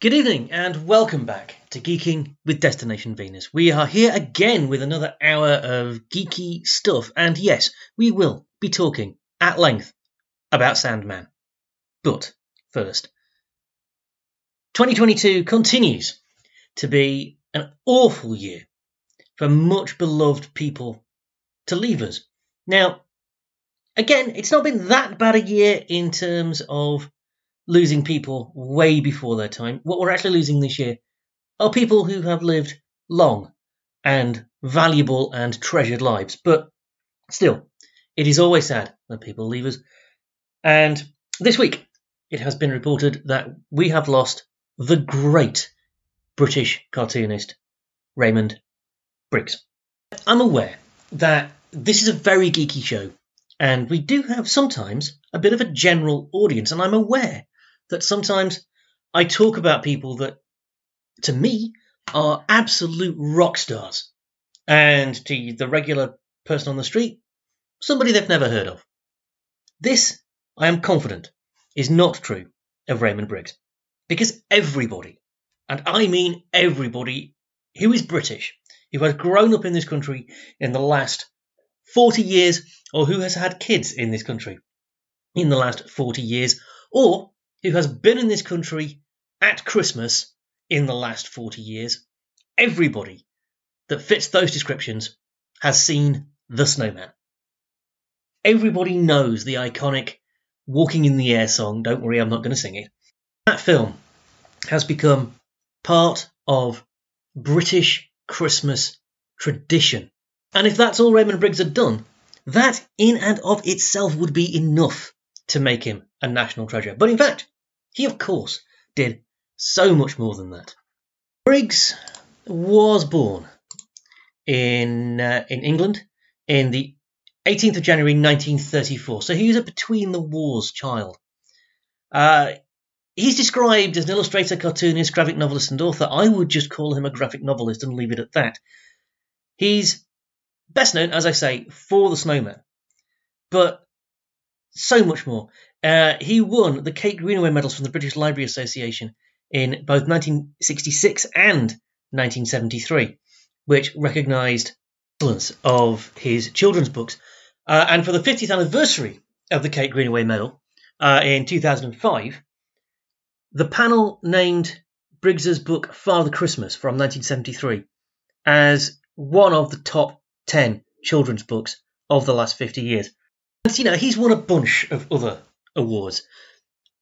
Good evening and welcome back to Geeking with Destination Venus. We are here again with another hour of geeky stuff, and yes, we will be talking at length about Sandman. But first, 2022 continues to be an awful year for much beloved people to leave us. Now, again, it's not been that bad a year in terms of losing people way before their time. What we're actually losing this year are people who have lived long and valuable and treasured lives. But still, it is always sad when people leave us. And this week, it has been reported that we have lost the great British cartoonist Raymond Briggs. I'm aware that this is a very geeky show, and we do have sometimes a bit of a general audience, and I'm aware that sometimes I talk about people that, to me, are absolute rock stars, and to the regular person on the street, somebody they've never heard of. This, I am confident, is not true of Raymond Briggs, because everybody, and I mean everybody, who is British, who has grown up in this country in the last 40 years, or who has had kids in this country in the last 40 years, or who has been in this country at Christmas in the last 40 years, everybody that fits those descriptions has seen The Snowman. Everybody knows the iconic Walking in the Air song. Don't worry, I'm not going to sing it. That film has become part of British Christmas tradition. And if that's all Raymond Briggs had done, that in and of itself would be enough to make him a national treasure. But in fact, he of course did so much more than that. Briggs was born in uh, in England in the 18th of January 1934. So he was a between the wars child. Uh, he's described as an illustrator, cartoonist, graphic novelist, and author. I would just call him a graphic novelist and leave it at that. He's best known, as I say, for the Snowman, but so much more. Uh, he won the Kate Greenaway medals from the British Library Association in both 1966 and 1973, which recognised excellence of his children's books. Uh, and for the 50th anniversary of the Kate Greenaway Medal uh, in 2005, the panel named Briggs's book Father Christmas from 1973 as one of the top 10 children's books of the last 50 years. And, you know, he's won a bunch of other awards.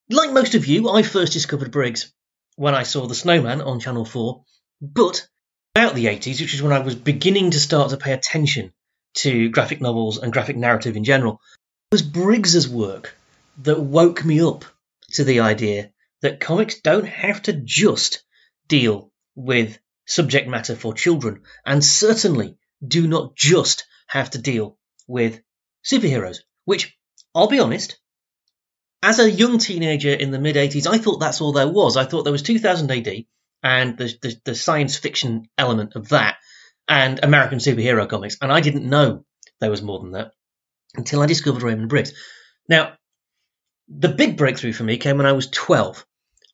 Like most of you, I first discovered Briggs when I saw The Snowman on Channel 4, but about the 80s, which is when I was beginning to start to pay attention to graphic novels and graphic narrative in general, it was Briggs's work that woke me up to the idea that comics don't have to just deal with subject matter for children, and certainly do not just have to deal with superheroes, which, I'll be honest, as a young teenager in the mid 80s, I thought that's all there was. I thought there was 2000 AD and the, the, the science fiction element of that and American superhero comics, and I didn't know there was more than that until I discovered Raymond Briggs. Now, the big breakthrough for me came when I was 12,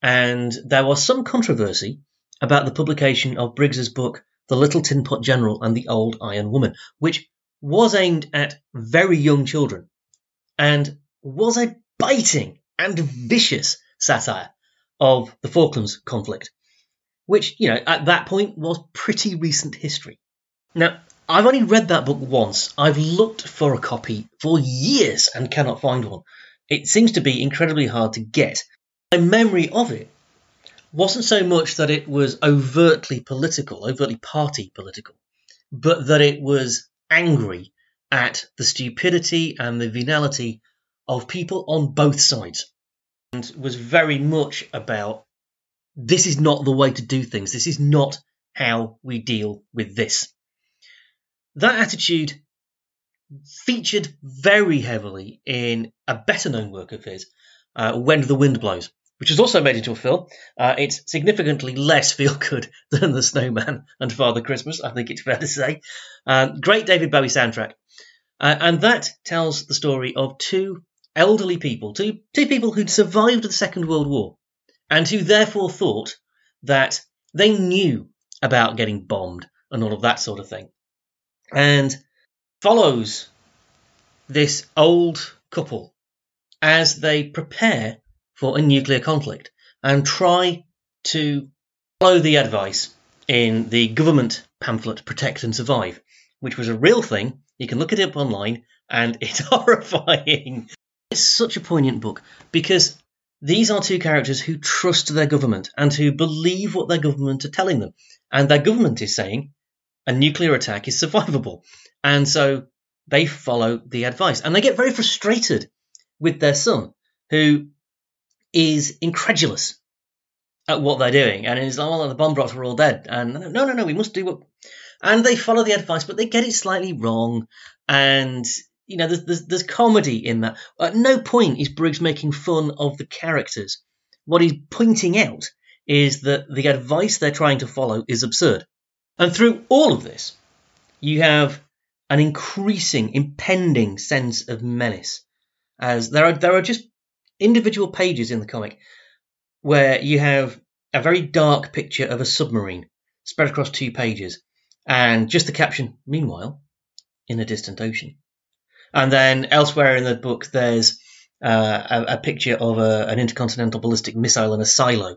and there was some controversy about the publication of Briggs's book, The Little Tin Pot General and the Old Iron Woman, which was aimed at very young children and was a biting and vicious satire of the Falklands conflict, which, you know, at that point was pretty recent history. Now, I've only read that book once. I've looked for a copy for years and cannot find one. It seems to be incredibly hard to get. My memory of it wasn't so much that it was overtly political, overtly party political, but that it was angry at the stupidity and the venality of people on both sides and was very much about this is not the way to do things. This is not how we deal with this. That attitude featured very heavily in a better known work of his, uh, When the Wind Blows, which was also made into a film. Uh, it's significantly less feel good than The Snowman and Father Christmas, I think it's fair to say. Um, great David Bowie soundtrack. Uh, and that tells the story of two elderly people, two, two people who'd survived the Second World War, and who therefore thought that they knew about getting bombed and all of that sort of thing. And follows this old couple as they prepare for a nuclear conflict and try to follow the advice in the government pamphlet Protect and Survive, which was a real thing. You can look it up online and it's horrifying. It's such a poignant book because these are two characters who trust their government and who believe what their government are telling them. And their government is saying a nuclear attack is survivable. And so they follow the advice. And they get very frustrated with their son, who is incredulous at what they're doing. And he's like, well, the bomb drops were all dead. And no, no, no, we must do what. And they follow the advice, but they get it slightly wrong. And, you know, there's, there's, there's comedy in that. At no point is Briggs making fun of the characters. What he's pointing out is that the advice they're trying to follow is absurd. And through all of this, you have an increasing, impending sense of menace. As there are there are just individual pages in the comic where you have a very dark picture of a submarine spread across two pages, and just the caption, meanwhile, in a distant ocean. And then elsewhere in the book, there's uh, a, a, picture of a, an intercontinental ballistic missile in a silo,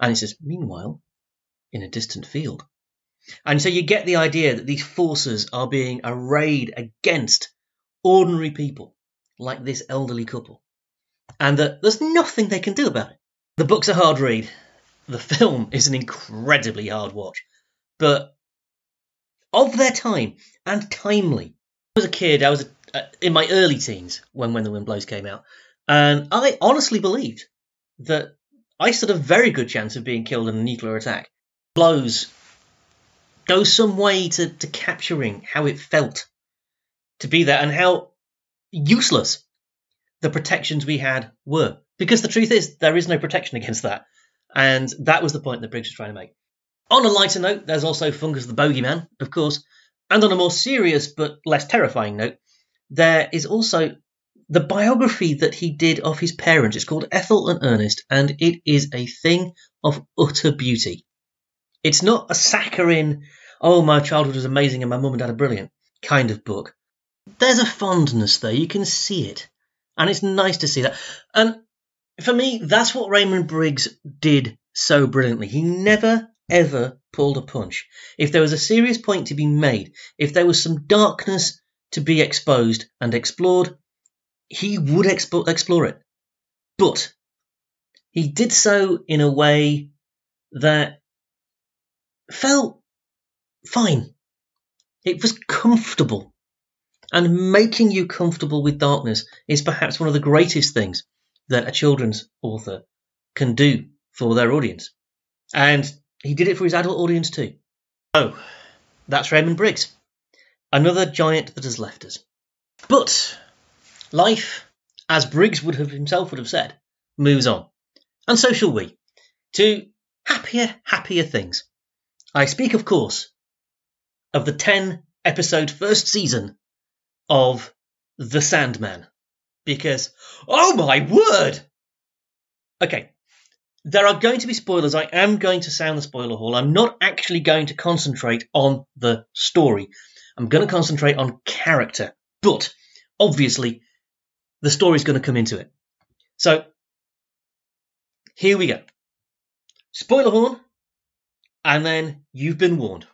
and it says, meanwhile, in a distant field. And so you get the idea that these forces are being arrayed against ordinary people like this elderly couple, and that there's nothing they can do about it. The book's a hard read. The film is an incredibly hard watch, but of their time and timely. I was a kid. I was uh, in my early teens when When the Wind Blows came out, and I honestly believed that I stood a very good chance of being killed in a nuclear attack. Blows go some way to, to capturing how it felt to be there and how useless the protections we had were. Because the truth is, there is no protection against that. And that was the point that Briggs was trying to make. On a lighter note, there's also Fungus the Bogeyman, of course. And on a more serious but less terrifying note, there is also the biography that he did of his parents. It's called Ethel and Ernest, and it is a thing of utter beauty. It's not a saccharine, oh, my childhood was amazing and my mum and dad are brilliant kind of book. There's a fondness there. You can see it. And it's nice to see that. And for me, that's what Raymond Briggs did so brilliantly. He never, ever pulled a punch. If there was a serious point to be made, if there was some darkness to be exposed and explored, he would expo- explore it. But he did so in a way that felt fine. It was comfortable. And making you comfortable with darkness is perhaps one of the greatest things that a children's author can do for their audience. And he did it for his adult audience too. Oh, that's Raymond Briggs. Another giant that has left us. But life, as Briggs would have himself would have said, moves on. And so shall we. To happier, happier things. I speak, of course, of the 10 episode first season of The Sandman. Because, oh my word! Okay, there are going to be spoilers. I am going to sound the spoiler hall. I'm not actually going to concentrate on the story. I'm going to concentrate on character. But, obviously, the story's going to come into it. So, here we go. Spoiler horn, and then you've been warned.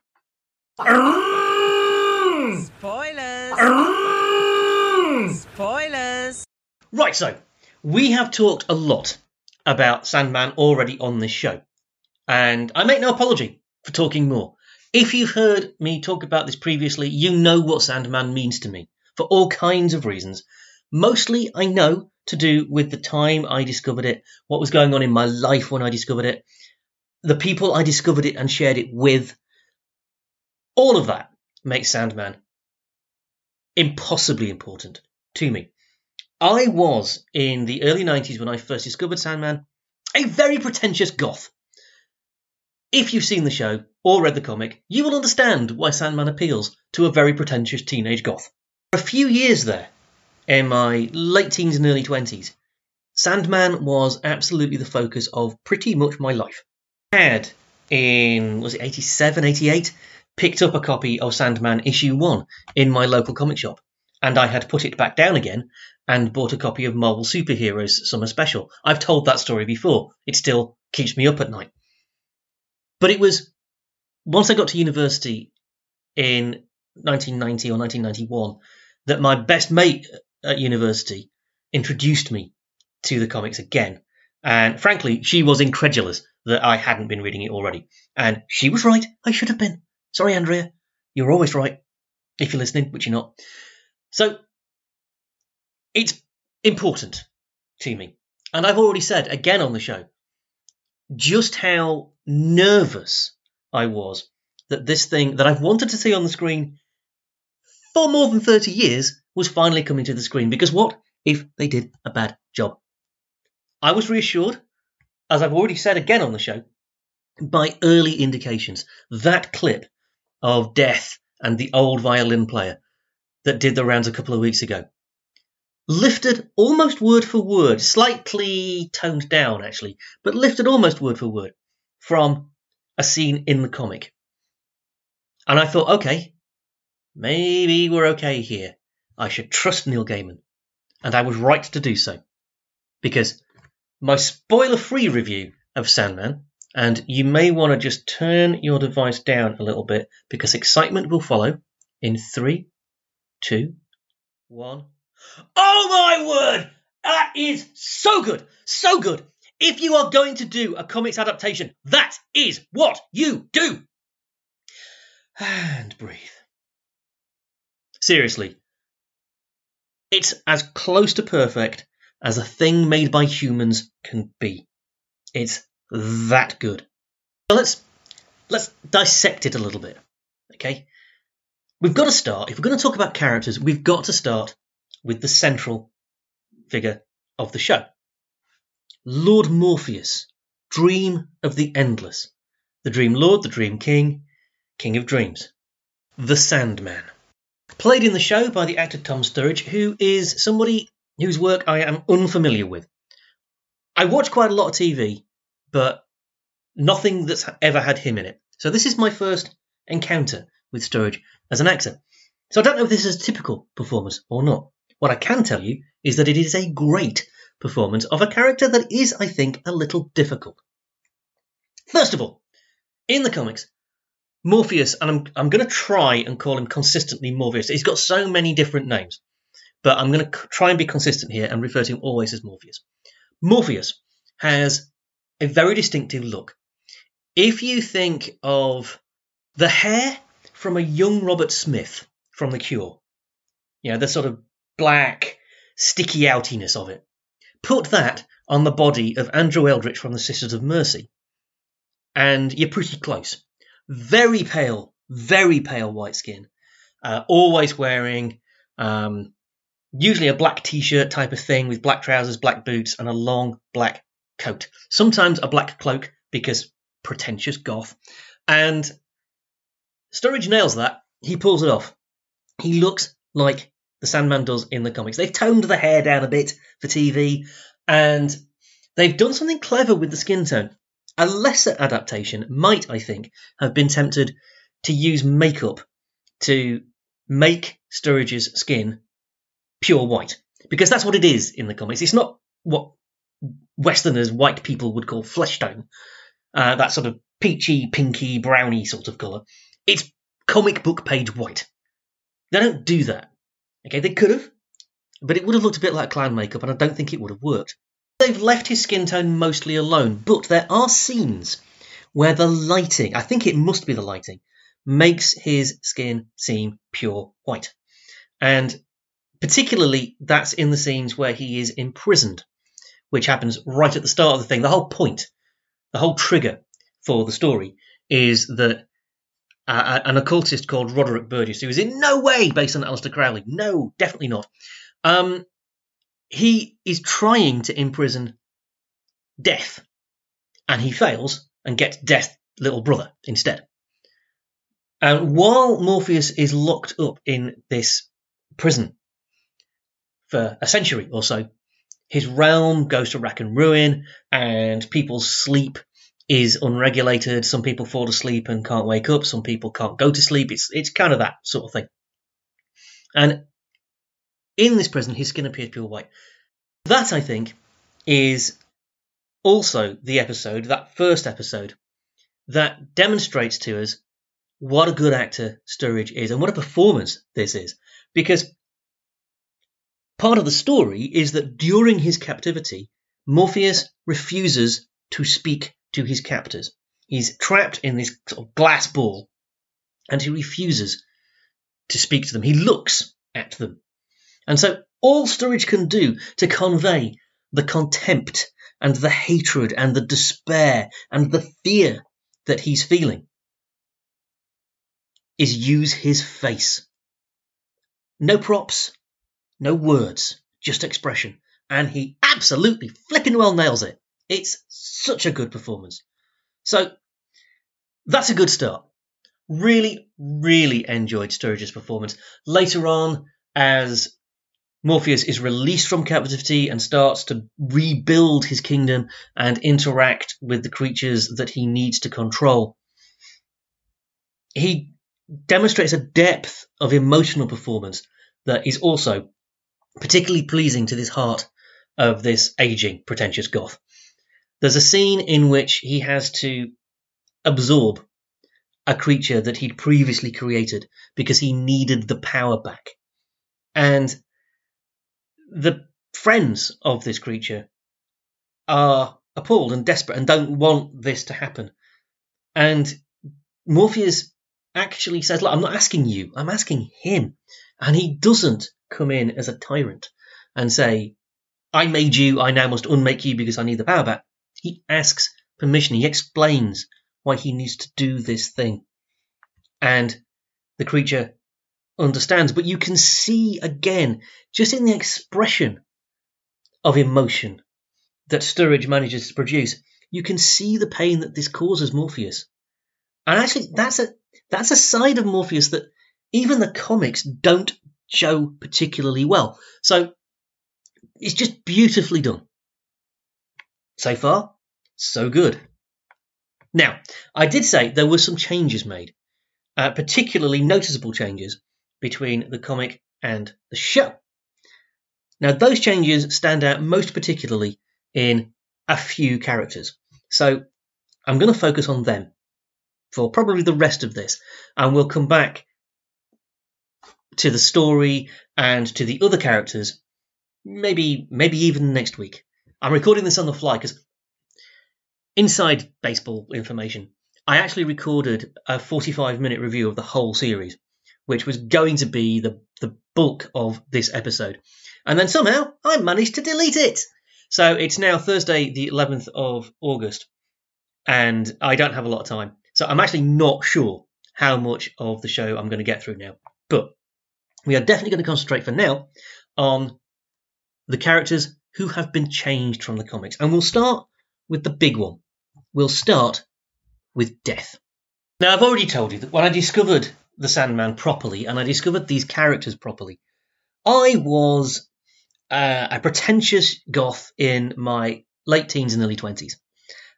Spoilers! Spoilers! Right, so we have talked a lot about Sandman already on this show, and I make no apology for talking more. If you've heard me talk about this previously, you know what Sandman means to me for all kinds of reasons. Mostly, I know to do with the time I discovered it, what was going on in my life when I discovered it, the people I discovered it and shared it with. All of that makes Sandman impossibly important to me. I was in the early 90s when I first discovered Sandman, a very pretentious goth. If you've seen the show or read the comic, you will understand why Sandman appeals to a very pretentious teenage goth. For a few years there, in my late teens and early 20s, Sandman was absolutely the focus of pretty much my life. I had in, was it 87, 88, picked up a copy of Sandman issue one in my local comic shop. And I had put it back down again and bought a copy of Marvel Superheroes Summer Special. I've told that story before. It still keeps me up at night. But it was once I got to university in 1990 or 1991 that my best mate at university introduced me to the comics again. And frankly, she was incredulous that I hadn't been reading it already. And she was right. I should have been. Sorry, Andrea. You're always right. If you're listening, which you're not. So, it's important to me. And I've already said again on the show just how nervous I was that this thing that I've wanted to see on the screen for more than 30 years was finally coming to the screen. Because what if they did a bad job? I was reassured, as I've already said again on the show, by early indications. That clip of Death and the old violin player that did the rounds a couple of weeks ago lifted almost word for word, slightly toned down actually, but lifted almost word for word from a scene in the comic. And I thought, okay, maybe we're okay here. I should trust Neil Gaiman. And I was right to do so. Because my spoiler free review of Sandman, and you may want to just turn your device down a little bit because excitement will follow in three, two, one. Oh my word! That is so good! So good! If you are going to do a comics adaptation, that is what you do! And breathe. Seriously, it's as close to perfect as a thing made by humans can be. It's that good. So let's let's dissect it a little bit. Okay? We've got to start, if we're going to talk about characters, we've got to start with the central figure of the show. Lord Morpheus, dream of the endless, the dream lord, the dream king, king of dreams, the Sandman. Played in the show by the actor Tom Sturridge, who is somebody whose work I am unfamiliar with. I watch quite a lot of TV, but nothing that's ever had him in it. So this is my first encounter with Sturridge as an actor. So I don't know if this is a typical performance or not. What I can tell you is that it is a great performance of a character that is, I think, a little difficult. First of all, in the comics, Morpheus, and I'm, I'm going to try and call him consistently Morpheus. He's got so many different names, but I'm going to try and be consistent here and refer to him always as Morpheus. Morpheus has a very distinctive look. If you think of the hair from a young Robert Smith from The Cure, you know, the sort of black, sticky outiness of it. Put that on the body of Andrew Eldritch from the Sisters of Mercy, and you're pretty close. Very pale, very pale white skin, uh, always wearing um, usually a black t-shirt type of thing with black trousers, black boots, and a long black coat. Sometimes a black cloak because pretentious goth. And Sturridge nails that. He pulls it off. He looks like the Sandman does in the comics. They've toned the hair down a bit for TV, and they've done something clever with the skin tone. A lesser adaptation might, I think, have been tempted to use makeup to make Sturridge's skin pure white, because that's what it is in the comics. It's not what Westerners, white people would call flesh tone, uh, that sort of peachy, pinky, browny sort of colour. It's comic book page white. They don't do that. Okay, they could have, but it would have looked a bit like clown makeup, and I don't think it would have worked. They've left his skin tone mostly alone, but there are scenes where the lighting, I think it must be the lighting, makes his skin seem pure white. And particularly that's in the scenes where he is imprisoned, which happens right at the start of the thing. The whole point, the whole trigger for the story is that uh, an occultist called Roderick Burgess, who is in no way based on Aleister Crowley. No, definitely not. Um, he is trying to imprison Death, and he fails and gets Death's little brother instead. And while Morpheus is locked up in this prison for a century or so, his realm goes to rack and ruin, and people sleep is unregulated. Some people fall asleep and can't wake up. Some people can't go to sleep. It's it's kind of that sort of thing. And in this prison, his skin appears pure white. That I think is also the episode, that first episode, that demonstrates to us what a good actor Sturridge is and what a performance this is. Because part of the story is that during his captivity, Morpheus refuses to speak to his captors. He's trapped in this sort of glass ball and he refuses to speak to them. He looks at them. And so all Sturridge can do to convey the contempt and the hatred and the despair and the fear that he's feeling is use his face. No props, no words, just expression. And he absolutely flipping well nails it. It's such a good performance. So that's a good start. Really, really enjoyed Sturridge's performance. Later on, as Morpheus is released from captivity and starts to rebuild his kingdom and interact with the creatures that he needs to control. He demonstrates a depth of emotional performance that is also particularly pleasing to this heart of this aging, pretentious goth. There's a scene in which he has to absorb a creature that he'd previously created because he needed the power back. And the friends of this creature are appalled and desperate and don't want this to happen. And Morpheus actually says, Look, I'm not asking you, I'm asking him. And he doesn't come in as a tyrant and say, I made you, I now must unmake you because I need the power back. He asks permission, he explains why he needs to do this thing. And the creature understands, but you can see again, just in the expression of emotion that Sturridge manages to produce, you can see the pain that this causes Morpheus. And actually, that's a that's a side of Morpheus that even the comics don't show particularly well. So it's just beautifully done. So far, so good. Now, I did say there were some changes made, uh, particularly noticeable changes between the comic and the show. Now, those changes stand out most particularly in a few characters. So, I'm going to focus on them for probably the rest of this, and we'll come back to the story and to the other characters maybe maybe even next week. I'm recording this on the fly because inside baseball information, I actually recorded a 45 minute review of the whole series which was going to be the, the bulk of this episode. And then somehow I managed to delete it. So it's now Thursday, the 11th of August, and I don't have a lot of time. So I'm actually not sure how much of the show I'm going to get through now. But we are definitely going to concentrate for now on the characters who have been changed from the comics. And we'll start with the big one. We'll start with death. Now, I've already told you that when I discovered the Sandman properly and I discovered these characters properly, I was uh, a pretentious goth in my late teens and early 20s.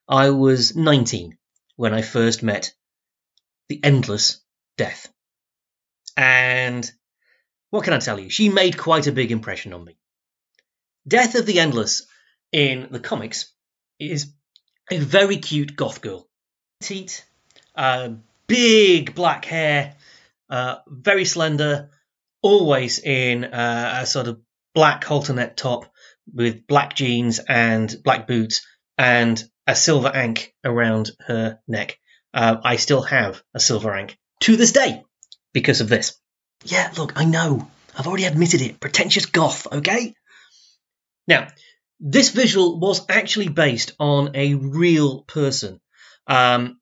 I was 19 when I first met the Endless Death. And what can I tell you? She made quite a big impression on me. Death of the Endless in the comics is a very cute goth girl. Petite, uh, big black hair, uh, very slender, always in uh, a sort of black halter top with black jeans and black boots and a silver ankh around her neck. Uh, I still have a silver ankh to this day because of this. Yeah, look, I know. I've already admitted it. Pretentious goth, okay? Now, this visual was actually based on a real person. Um,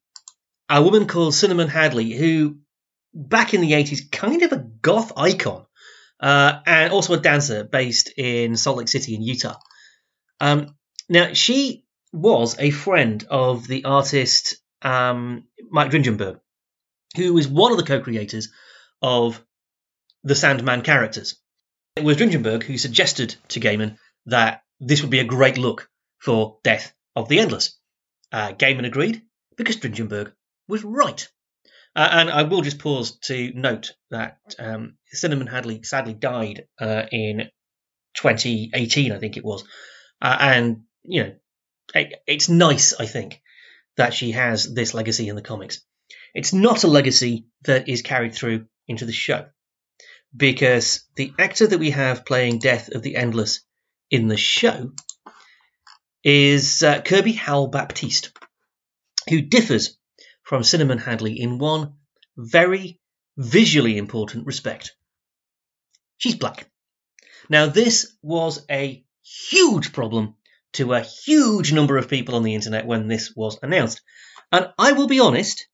a woman called Cinamon Hadley, who back in the 80s, kind of a goth icon, uh, and also a dancer based in Salt Lake City in Utah. Um, now, she was a friend of the artist um, Mike Dringenberg, who was one of the co creators of the Sandman characters. It was Dringenberg who suggested to Gaiman that this would be a great look for Death of the Endless. Uh, Gaiman agreed because Dringenberg was right. Uh, and I will just pause to note that um, Cinamon Hadley sadly died uh, in 2018, I think it was. Uh, and, you know, it, it's nice, I think, that she has this legacy in the comics. It's not a legacy that is carried through into the show because the actor that we have playing Death of the Endless in the show is uh, Kirby Howell-Baptiste, who differs from Cinamon Hadley in one very visually important respect. She's black. Now, this was a huge problem to a huge number of people on the internet when this was announced. And I will be honest,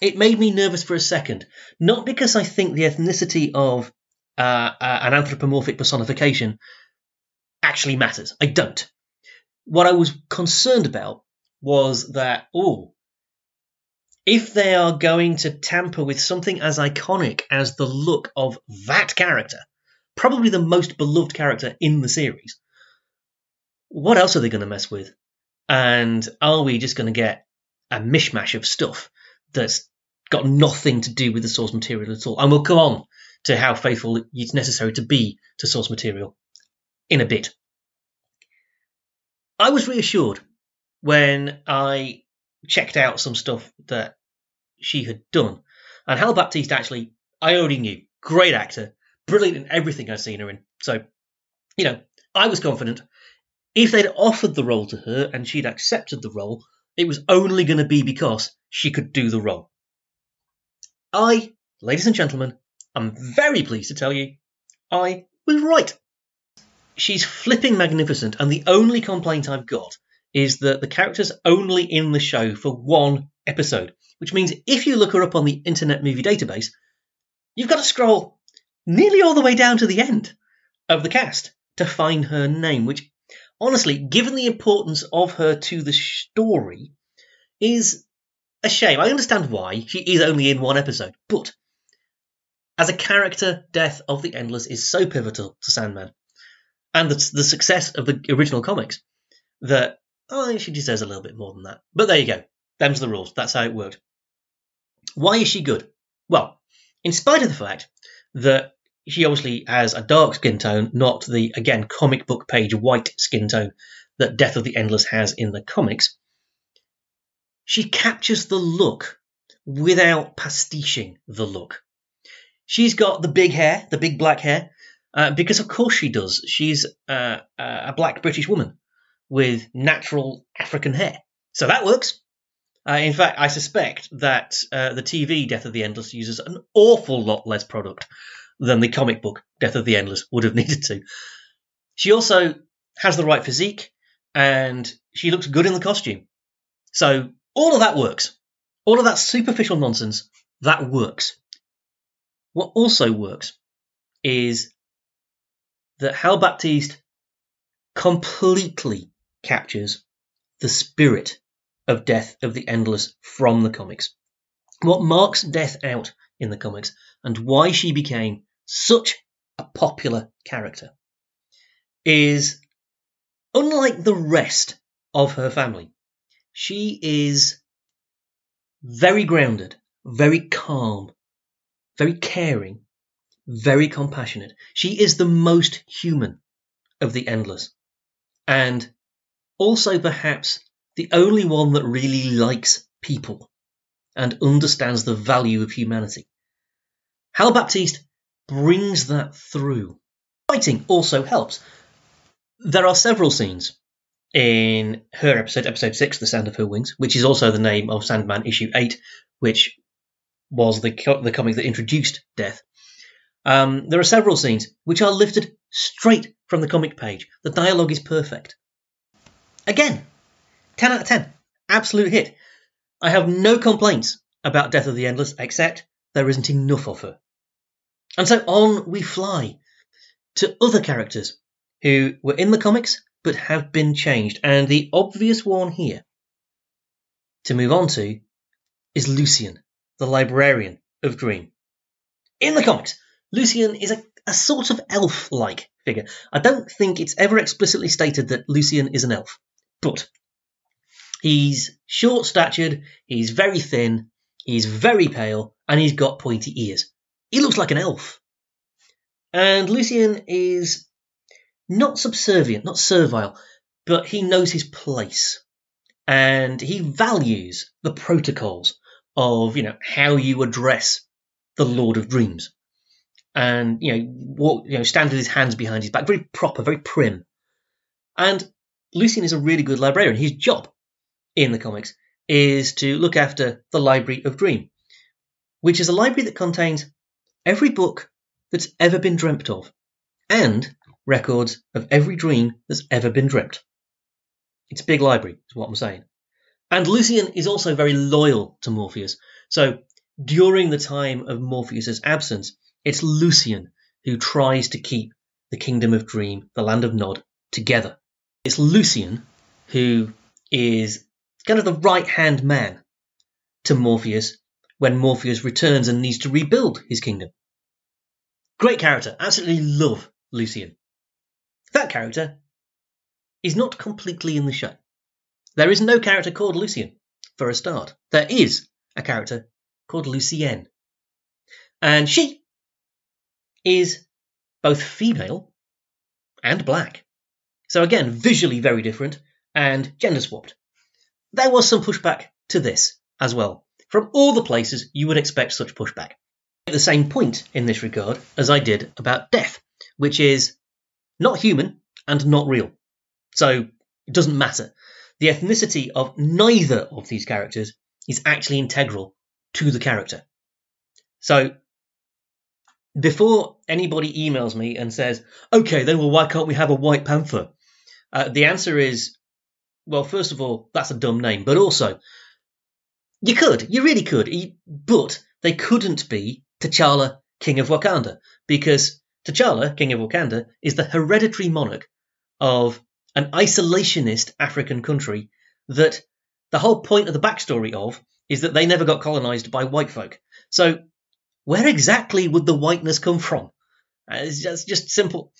it made me nervous for a second. Not because I think the ethnicity of uh, uh, an anthropomorphic personification actually matters. I don't. What I was concerned about was that, oh, if they are going to tamper with something as iconic as the look of that character, probably the most beloved character in the series, what else are they going to mess with? And are we just going to get a mishmash of stuff that's got nothing to do with the source material at all? And we'll come on to how faithful it's necessary to be to source material in a bit. I was reassured when I checked out some stuff that she had done. And Howell-Baptiste actually, I already knew, great actor, brilliant in everything I've seen her in. So, you know, I was confident if they'd offered the role to her and she'd accepted the role, it was only going to be because she could do the role. I, ladies and gentlemen, am very pleased to tell you, I was right. She's flipping magnificent, and the only complaint I've got is that the character's only in the show for one episode, which means if you look her up on the Internet Movie Database, you've got to scroll nearly all the way down to the end of the cast to find her name, which honestly, given the importance of her to the story, is a shame. I understand why she is only in one episode, but as a character, Death of the Endless is so pivotal to Sandman and the, the success of the original comics that oh, she deserves a little bit more than that. But there you go. Them's the rules. That's how it worked. Why is she good? Well, in spite of the fact that she obviously has a dark skin tone, not the, again, comic book page white skin tone that Death of the Endless has in the comics. She captures the look without pastiching the look. She's got the big hair, the big black hair, uh, because of course she does. She's uh, a black British woman with natural African hair. So that works. Uh, in fact, I suspect that uh, the TV Death of the Endless uses an awful lot less product than the comic book Death of the Endless would have needed to. She also has the right physique and she looks good in the costume. So all of that works. All of that superficial nonsense, that works. What also works is that Howell-Baptiste completely captures the spirit of Death of the Endless from the comics. What marks Death out in the comics and why she became such a popular character is unlike the rest of her family, she is very grounded, very calm, very caring, very compassionate. She is the most human of the endless, and also perhaps the only one that really likes people and understands the value of humanity. Howell-Baptiste brings that through. Fighting also helps. There are several scenes in her episode, episode six, "The Sound of Her Wings," which is also the name of Sandman issue eight, which was the co- the comic that introduced Death. Um, there are several scenes which are lifted straight from the comic page. The dialogue is perfect. Again, ten out of ten, absolute hit. I have no complaints about Death of the Endless, except there isn't enough of her. And so on we fly to other characters who were in the comics but have been changed. And the obvious one here to move on to is Lucien, the librarian of Dream. In the comics, Lucien is a, a sort of elf like figure. I don't think it's ever explicitly stated that Lucien is an elf, but He's short statured, he's very thin, he's very pale, and he's got pointy ears. He looks like an elf. And Lucien is not subservient, not servile, but he knows his place. And he values the protocols of, you know, how you address the Lord of Dreams. And, you know, walk, you know, stand with his hands behind his back, very proper, very prim. And Lucien is a really good librarian. His job in the comics is to look after the Library of Dream, which is a library that contains every book that's ever been dreamt of and records of every dream that's ever been dreamt. It's a big library, is what I'm saying. And Lucien is also very loyal to Morpheus. So during the time of Morpheus's absence, it's Lucien who tries to keep the Kingdom of Dream, the Land of Nod, together. It's Lucien who is kind of the right hand man to Morpheus when Morpheus returns and needs to rebuild his kingdom. Great character. Absolutely love Lucien. That character is not completely in the show. There is no character called Lucien, for a start. There is a character called Lucienne. And she is both female and black. So again, visually very different and gender swapped. There was some pushback to this as well, from all the places you would expect such pushback. At the same point in this regard as I did about death, which is not human and not real. So it doesn't matter. The ethnicity of neither of these characters is actually integral to the character. So before anybody emails me and says, okay, then well, why can't we have a White Panther? Uh, the answer is, well, first of all, that's a dumb name, but also, you could, you really could, but they couldn't be T'Challa, King of Wakanda, because T'Challa, King of Wakanda, is the hereditary monarch of an isolationist African country that the whole point of the backstory of is that they never got colonized by white folk. So, where exactly would the whiteness come from? Uh, it's just, just simple.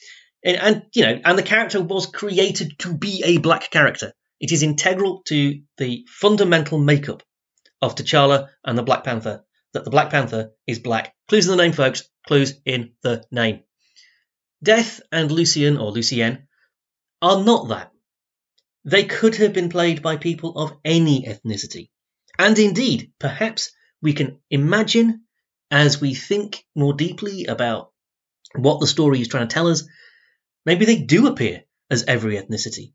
And, and, you know, and the character was created to be a black character. It is integral to the fundamental makeup of T'Challa and the Black Panther that the Black Panther is black. Clues in the name, folks. Clues in the name. Death and Lucien or Lucienne are not that. They could have been played by people of any ethnicity. And indeed, perhaps we can imagine as we think more deeply about what the story is trying to tell us, maybe they do appear as every ethnicity.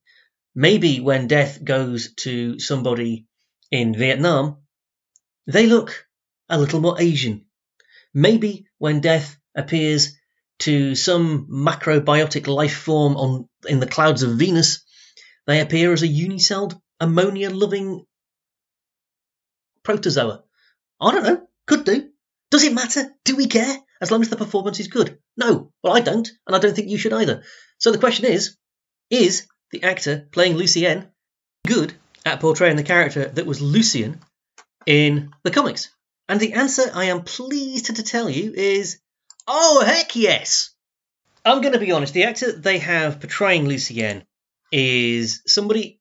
Maybe when death goes to somebody in Vietnam, they look a little more Asian. Maybe when death appears to some macrobiotic life form on in the clouds of Venus, they appear as a unicelled, ammonia loving protozoa. I don't know. Could do. Does it matter? Do we care? As long as the performance is good. No. Well, I don't, and I don't think you should either. So the question is is the actor playing Lucien good at portraying the character that was Lucien in the comics? And the answer I am pleased to tell you is oh, heck yes! I'm going to be honest, the actor they have portraying Lucien is somebody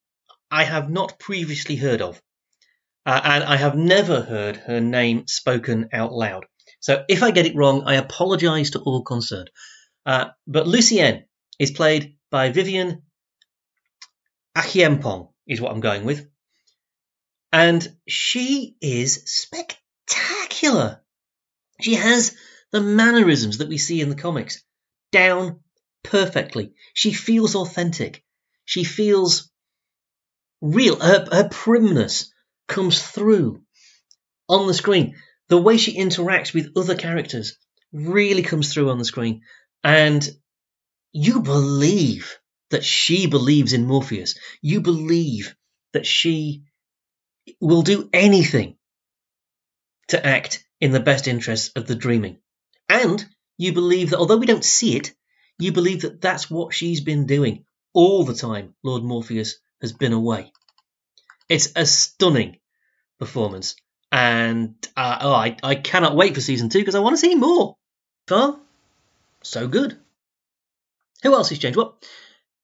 I have not previously heard of. Uh, and I have never heard her name spoken out loud. So if I get it wrong, I apologise to all concerned. Uh, but Lucienne is played by Vivienne Acheampong, is what I'm going with. And she is spectacular. She has the mannerisms that we see in the comics down perfectly. She feels authentic. She feels real. Her, her primness comes through on the screen. The way she interacts with other characters really comes through on the screen. And you believe that she believes in Morpheus. You believe that she will do anything to act in the best interests of the dreaming. And you believe that although we don't see it, you believe that that's what she's been doing all the time Lord Morpheus has been away. It's a stunning performance, and uh, oh, I, I cannot wait for season two because I want to see more. So good. Who else has changed? Well,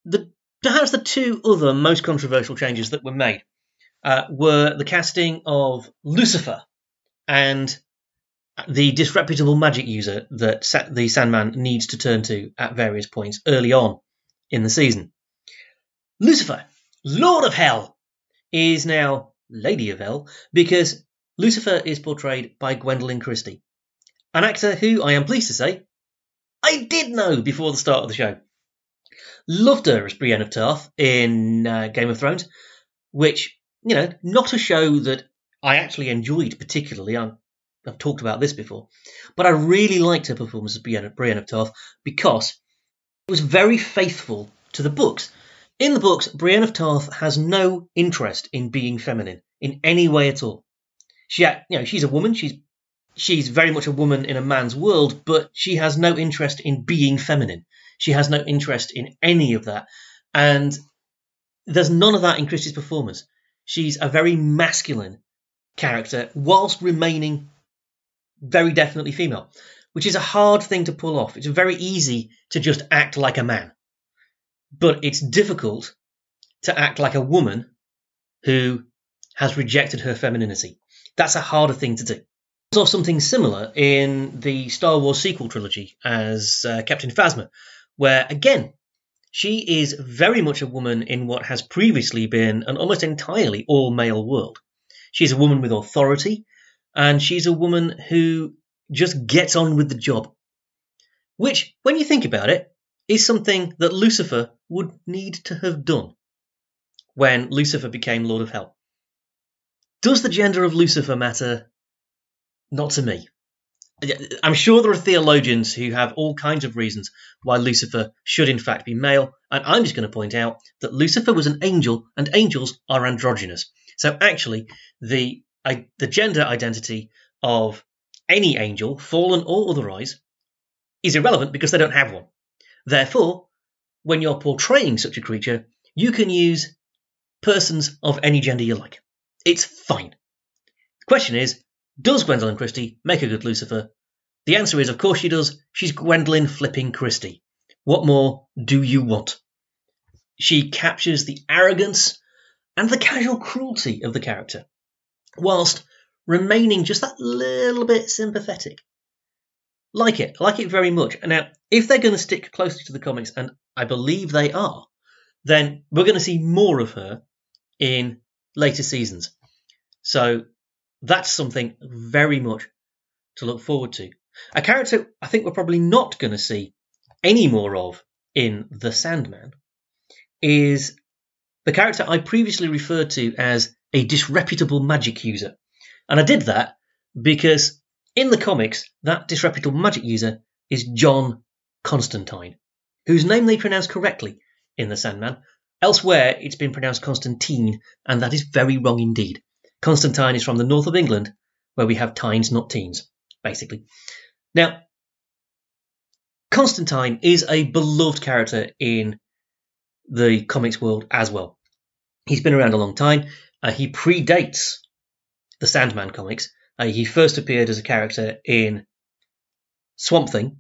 the perhaps the two other most controversial changes that were made uh, were the casting of Lucifer and the disreputable magic user that the Sandman needs to turn to at various points early on in the season. Lucifer, Lord of Hell, is now Lady of Hell because Lucifer is portrayed by Gwendoline Christie, an actor who I am pleased to say I did know before the start of the show. Loved her as Brienne of Tarth in uh, Game of Thrones, which, you know, not a show that I actually enjoyed particularly. I'm, I've talked about this before. But I really liked her performance as Brienne, Brienne of Tarth because it was very faithful to the books. In the books, Brienne of Tarth has no interest in being feminine in any way at all. She, you know, she's a woman. She's she's very much a woman in a man's world, but she has no interest in being feminine. She has no interest in any of that. And there's none of that in Christie's performance. She's a very masculine character whilst remaining very definitely female, which is a hard thing to pull off. It's very easy to just act like a man, but it's difficult to act like a woman who has rejected her femininity. That's a harder thing to do saw something similar in the Star Wars sequel trilogy as uh, Captain Phasma, where again, she is very much a woman in what has previously been an almost entirely all male world. She's a woman with authority, and she's a woman who just gets on with the job. Which, when you think about it, is something that Lucifer would need to have done when Lucifer became Lord of Hell. Does the gender of Lucifer matter? Not to me. I'm sure there are theologians who have all kinds of reasons why Lucifer should in fact be male, and I'm just going to point out that Lucifer was an angel, and angels are androgynous. So actually, the I, the gender identity of any angel, fallen or otherwise, is irrelevant because they don't have one. Therefore, when you're portraying such a creature, you can use persons of any gender you like. It's fine. The question is, does Gwendoline Christie make a good Lucifer? The answer is, of course she does. She's Gwendoline flipping Christie. What more do you want? She captures the arrogance and the casual cruelty of the character, whilst remaining just that little bit sympathetic. Like it, like it very much. And now, if they're going to stick closely to the comics, and I believe they are, then we're going to see more of her in later seasons. So that's something very much to look forward to. A character I think we're probably not going to see any more of in The Sandman is the character I previously referred to as a disreputable magic user. And I did that because in the comics, that disreputable magic user is John Constantine, whose name they pronounce correctly in The Sandman. Elsewhere, it's been pronounced Constantine, and that is very wrong indeed. Constantine is from the north of England, where we have tines, not teens, basically. Now, Constantine is a beloved character in the comics world as well. He's been around a long time. Uh, he predates the Sandman comics. Uh, he first appeared as a character in Swamp Thing,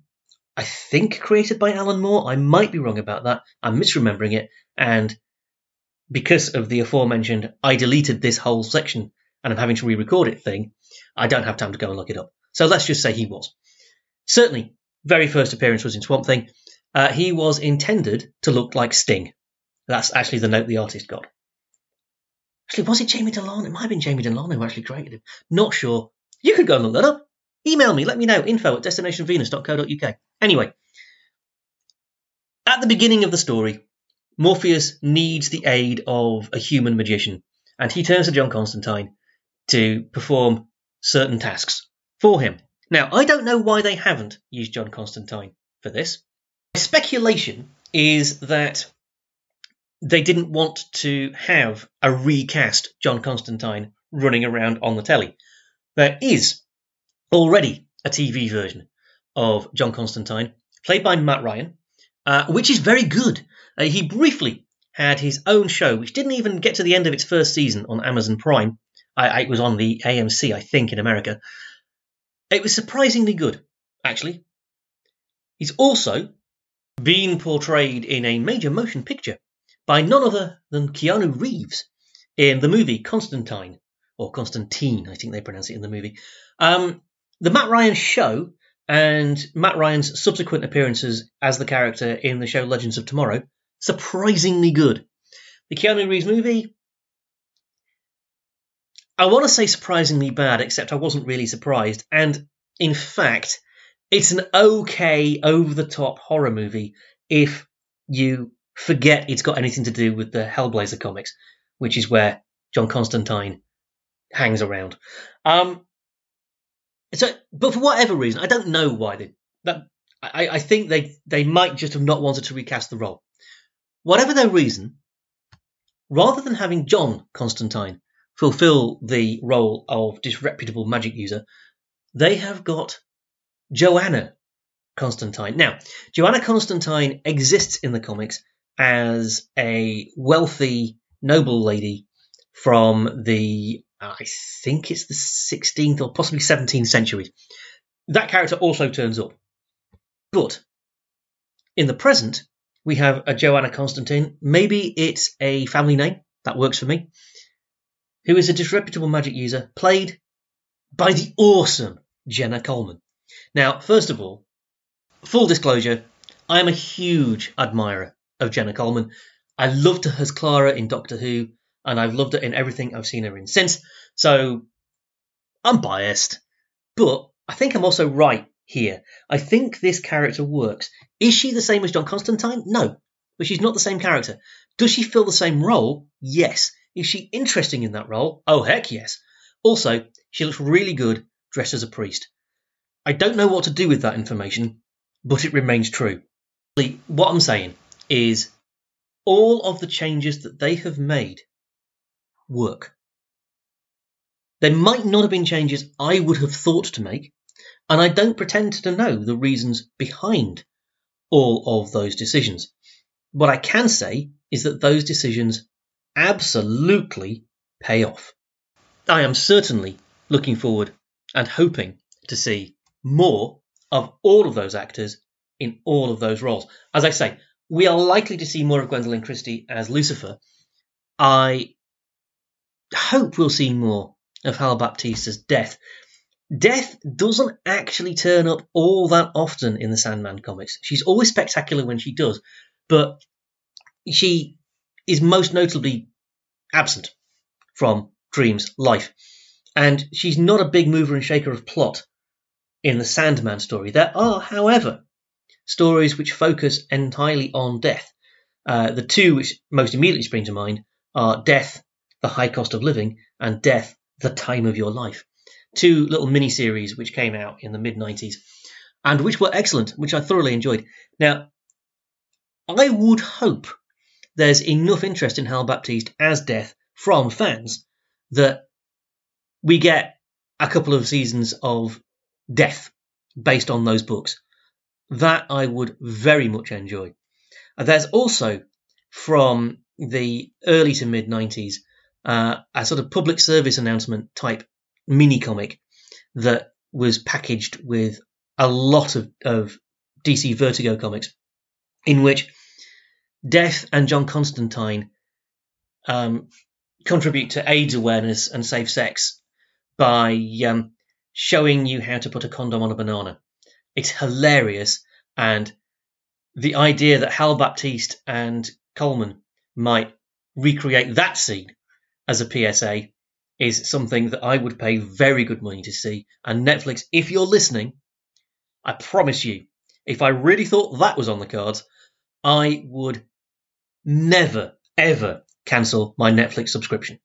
I think created by Alan Moore. I might be wrong about that. I'm misremembering it. And because of the aforementioned, I deleted this whole section and I'm having to re-record it thing, I don't have time to go and look it up. So let's just say he was. Certainly, very first appearance was in Swamp Thing. Uh, he was intended to look like Sting. That's actually the note the artist got. Actually, was it Jamie Delano? It might have been Jamie Delano who actually created him. Not sure. You could go and look that up. Email me, let me know. Info at destinationvenus.co.uk. Anyway, at the beginning of the story, Morpheus needs the aid of a human magician, and he turns to John Constantine to perform certain tasks for him. Now, I don't know why they haven't used John Constantine for this. My speculation is that they didn't want to have a recast John Constantine running around on the telly. There is already a TV version of John Constantine, played by Matt Ryan, uh, which is very good. Uh, he briefly had his own show, which didn't even get to the end of its first season on Amazon Prime. I, I, it was on the AMC, I think, in America. It was surprisingly good, actually. He's also been portrayed in a major motion picture by none other than Keanu Reeves in the movie Constantine, or Constantine, I think they pronounce it in the movie. Um, the Matt Ryan show and Matt Ryan's subsequent appearances as the character in the show Legends of Tomorrow, surprisingly good. The Keanu Reeves movie, I want to say surprisingly bad, except I wasn't really surprised. And in fact, it's an okay, over the top horror movie if you forget it's got anything to do with the Hellblazer comics, which is where John Constantine hangs around. Um, so, but for whatever reason, I don't know why they that. I, I think they they might just have not wanted to recast the role. Whatever their reason, rather than having John Constantine fulfill the role of disreputable magic user, they have got Joanna Constantine. Now, Joanna Constantine exists in the comics as a wealthy noble lady from the uh, I think it's the 16th or possibly 17th century. That character also turns up. But in the present, we have a Joanna Constantine. Maybe it's a family name. That works for me. Who is a disreputable magic user played by the awesome Jenna Coleman. Now, first of all, full disclosure, I am a huge admirer of Jenna Coleman. I loved her as Clara in Doctor Who and I've loved it in everything I've seen her in since. So I'm biased, but I think I'm also right here. I think this character works. Is she the same as John Constantine? No, but she's not the same character. Does she fill the same role? Yes. Is she interesting in that role? Oh, heck yes. Also, she looks really good dressed as a priest. I don't know what to do with that information, but it remains true. What I'm saying is all of the changes that they have made work. They might not have been changes I would have thought to make, and I don't pretend to know the reasons behind all of those decisions. What I can say is that those decisions absolutely pay off. I am certainly looking forward and hoping to see more of all of those actors in all of those roles. As I say, we are likely to see more of Gwendoline Christie as Lucifer. I hope we'll see more of Howell-Baptiste's death. Death doesn't actually turn up all that often in the Sandman comics. She's always spectacular when she does, but she is most notably absent from Dream's life. And she's not a big mover and shaker of plot in the Sandman story. There are, however, stories which focus entirely on death. Uh, the two which most immediately spring to mind are Death the High Cost of Living, and Death, The Time of Your Life. Two little mini series which came out in the mid 90s and which were excellent, which I thoroughly enjoyed. Now, I would hope there's enough interest in Howell-Baptiste as Death from fans that we get a couple of seasons of Death based on those books. That I would very much enjoy. There's also from the early to mid 90s uh, a sort of public service announcement type mini comic that was packaged with a lot of, of DC Vertigo comics, in which Death and John Constantine um, contribute to AIDS awareness and safe sex by um, showing you how to put a condom on a banana. It's hilarious, and the idea that Howell-Baptiste and Coleman might recreate that scene as a PSA is something that I would pay very good money to see. And Netflix, if you're listening, I promise you, if I really thought that was on the cards, I would never, ever cancel my Netflix subscription.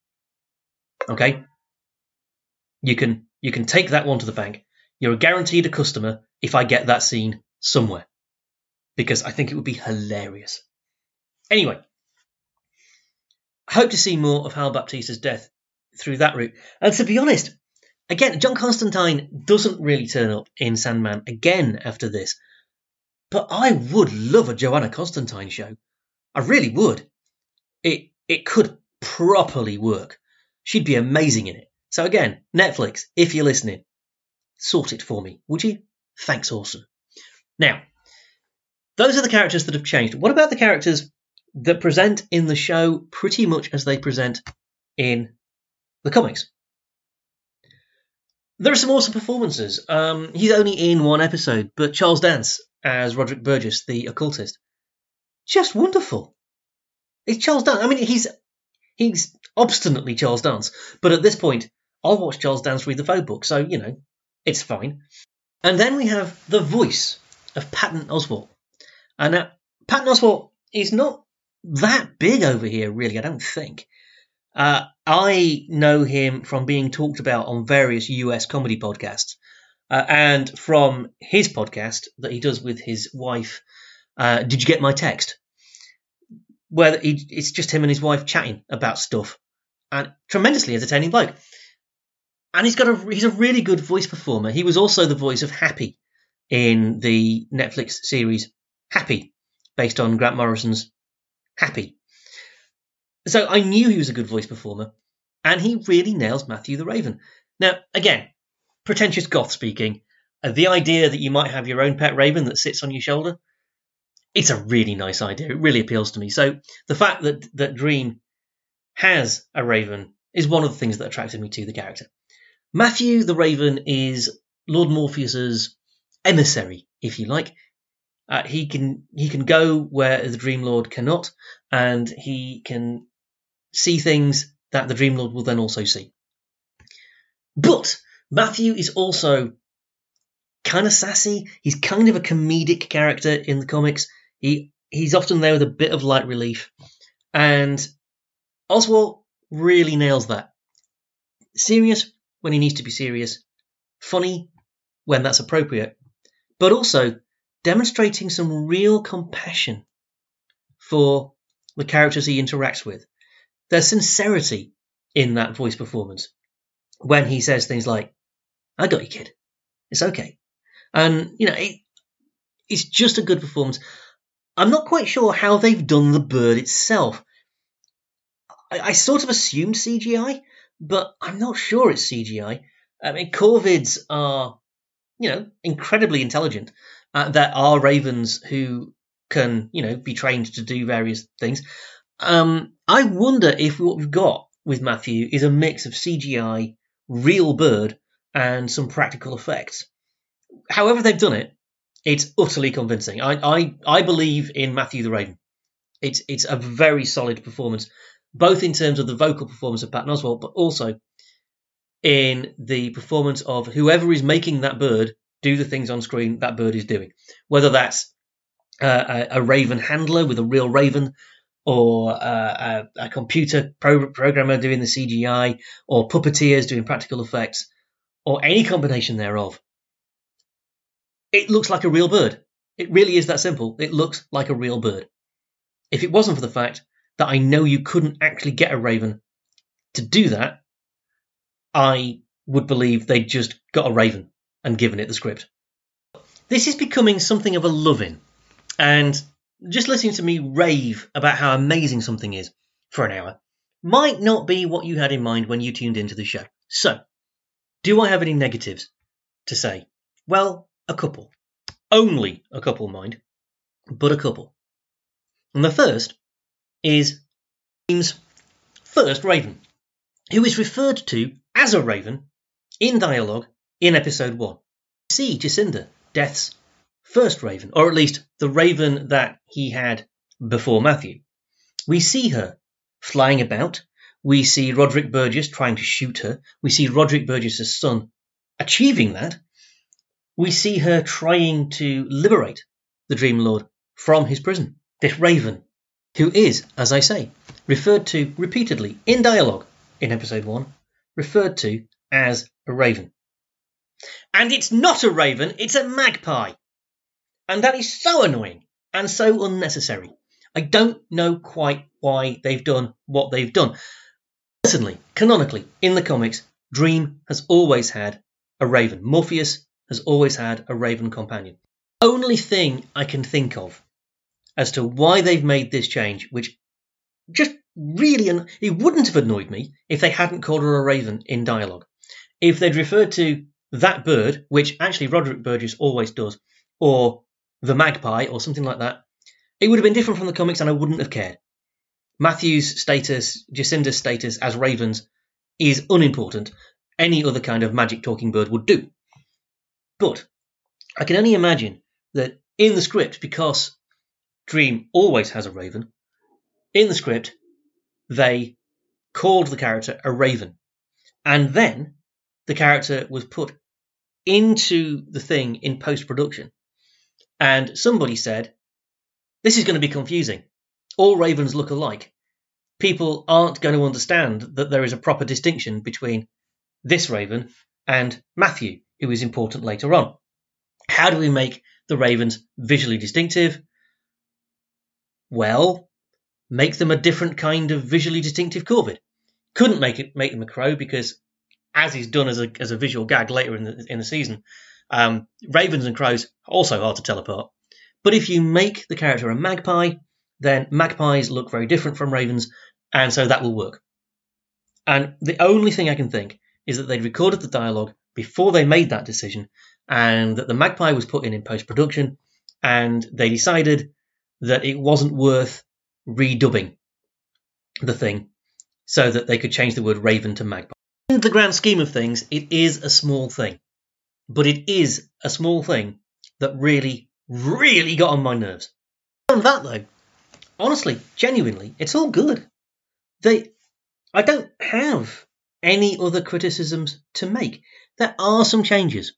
Okay? You can you can take that one to the bank. You're a guaranteed a customer if I get that scene somewhere. Because I think it would be hilarious. Anyway, I hope to see more of Howell-Baptiste's death through that route. And to be honest, again, John Constantine doesn't really turn up in Sandman again after this. But I would love a Joanna Constantine show. I really would. It it could properly work. She'd be amazing in it. So again, Netflix, if you're listening, sort it for me, would you? Thanks, awesome. Now, those are the characters that have changed. What about the characters that present in the show pretty much as they present in the comics. There are some awesome performances. Um, he's only in one episode, but Charles Dance as Roderick Burgess, the occultist, just wonderful. It's Charles Dance. I mean, he's he's obstinately Charles Dance, but at this point, I'll watch Charles Dance read the phone book, so you know, it's fine. And then we have the voice of Patton Oswalt, and now Patton Oswalt is not that big over here, really. I don't think. Uh, I know him from being talked about on various US comedy podcasts, uh, and from his podcast that he does with his wife. Uh, Did you get my text? Where he, it's just him and his wife chatting about stuff, and tremendously entertaining bloke. And he's got a he's a really good voice performer. He was also the voice of Happy in the Netflix series Happy, based on Grant Morrison's Happy. So I knew he was a good voice performer, and he really nails Matthew the Raven. Now, again, pretentious goth speaking, uh, the idea that you might have your own pet raven that sits on your shoulder, it's a really nice idea. It really appeals to me. So the fact that that Dream has a raven is one of the things that attracted me to the character. Matthew the Raven is Lord Morpheus's emissary, if you like. Uh, he can he can go where the Dream Lord cannot, and he can see things that the Dream Lord will then also see. But Matthew is also kind of sassy. He's kind of a comedic character in the comics. He he's often there with a bit of light relief, and Oswalt really nails that. Serious when he needs to be serious, funny when that's appropriate, but also demonstrating some real compassion for the characters he interacts with. There's sincerity in that voice performance when he says things like, I got you, kid. It's okay. And, you know, it, it's just a good performance. I'm not quite sure how they've done the bird itself. I, I sort of assumed CGI, but I'm not sure it's CGI. I mean, corvids are, you know, incredibly intelligent. Uh, there are ravens who can, you know, be trained to do various things. Um, I wonder if what we've got with Matthew is a mix of CGI, real bird, and some practical effects. However they've done it, it's utterly convincing. I, I, I believe in Matthew the Raven. It's it's a very solid performance, both in terms of the vocal performance of Patton Oswalt, but also in the performance of whoever is making that bird do the things on screen that bird is doing. Whether that's uh, a, a, raven handler with a real raven, or uh, a, a, computer pro- programmer doing the CGI, or puppeteers doing practical effects, or any combination thereof. It looks like a real bird. It really is that simple. It looks like a real bird. If it wasn't for the fact that I know you couldn't actually get a raven to do that, I would believe they'd just got a raven and given it the script. This is becoming something of a loving, and just listening to me rave about how amazing something is for an hour might not be what you had in mind when you tuned into the show. So, do I have any negatives to say? Well, a couple. Only a couple, mind, but a couple. And the first is James first raven, who is referred to as a raven in dialogue in episode 1. We see Jessamy, Death's first raven, or at least the raven that he had before Matthew. We see her flying about, we see Roderick Burgess trying to shoot her. We see Roderick Burgess's son achieving that. We see her trying to liberate the Dream Lord from his prison. This raven, who is, as I say, referred to repeatedly in dialogue in episode 1, referred to as a raven. And it's not a raven, it's a magpie. And that is so annoying and so unnecessary. I don't know quite why they've done what they've done. Personally, canonically, in the comics, Dream has always had a raven. Morpheus has always had a raven companion. Only thing I can think of as to why they've made this change, which just really, an- it wouldn't have annoyed me if they hadn't called her a raven in dialogue. If they'd referred to that bird, which actually Roderick Burgess always does, or the magpie, or something like that, it would have been different from the comics and I wouldn't have cared. Matthew's status, Jessamy's status as ravens is unimportant. Any other kind of magic talking bird would do. But I can only imagine that in the script, because Dream always has a raven, in the script, they called the character a raven. And then the character was put into the thing in post production. And somebody said, This is going to be confusing. All ravens look alike. People aren't going to understand that there is a proper distinction between this raven and Matthew, who is important later on. How do we make the ravens visually distinctive? Well, make them a different kind of visually distinctive corvid. Couldn't make it make them a crow because, as is done as a as a visual gag later in the in the season, um, ravens and crows also hard to tell apart. But if you make the character a magpie, then magpies look very different from ravens, and so that will work. And the only thing I can think is that they'd recorded the dialogue before they made that decision, and that the magpie was put in in post production, and they decided that it wasn't worth redubbing the thing so that they could change the word raven to magpie. In the grand scheme of things, it is a small thing, but it is a small thing that really, really got on my nerves. On that though, honestly, genuinely, it's all good. They, I don't have any other criticisms to make. There are some changes.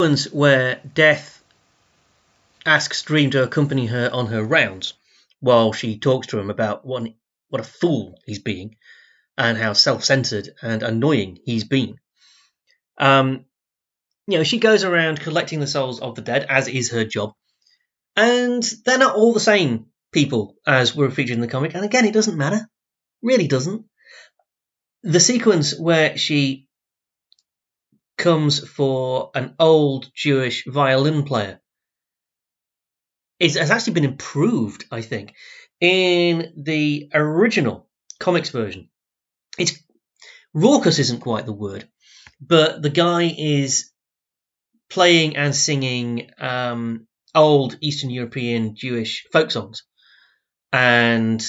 Ones where Death asks Dream to accompany her on her rounds while she talks to him about what, what a fool he's being and how self-centered and annoying he's been. Um, you know, she goes around collecting the souls of the dead, as is her job, and they're not all the same people as were featured in the comic. And again, it doesn't matter, really doesn't. The sequence where she comes for an old Jewish violin player is, has actually been improved, I think, in the original comics version. It's raucous isn't quite the word, but the guy is playing and singing um, old Eastern European Jewish folk songs, and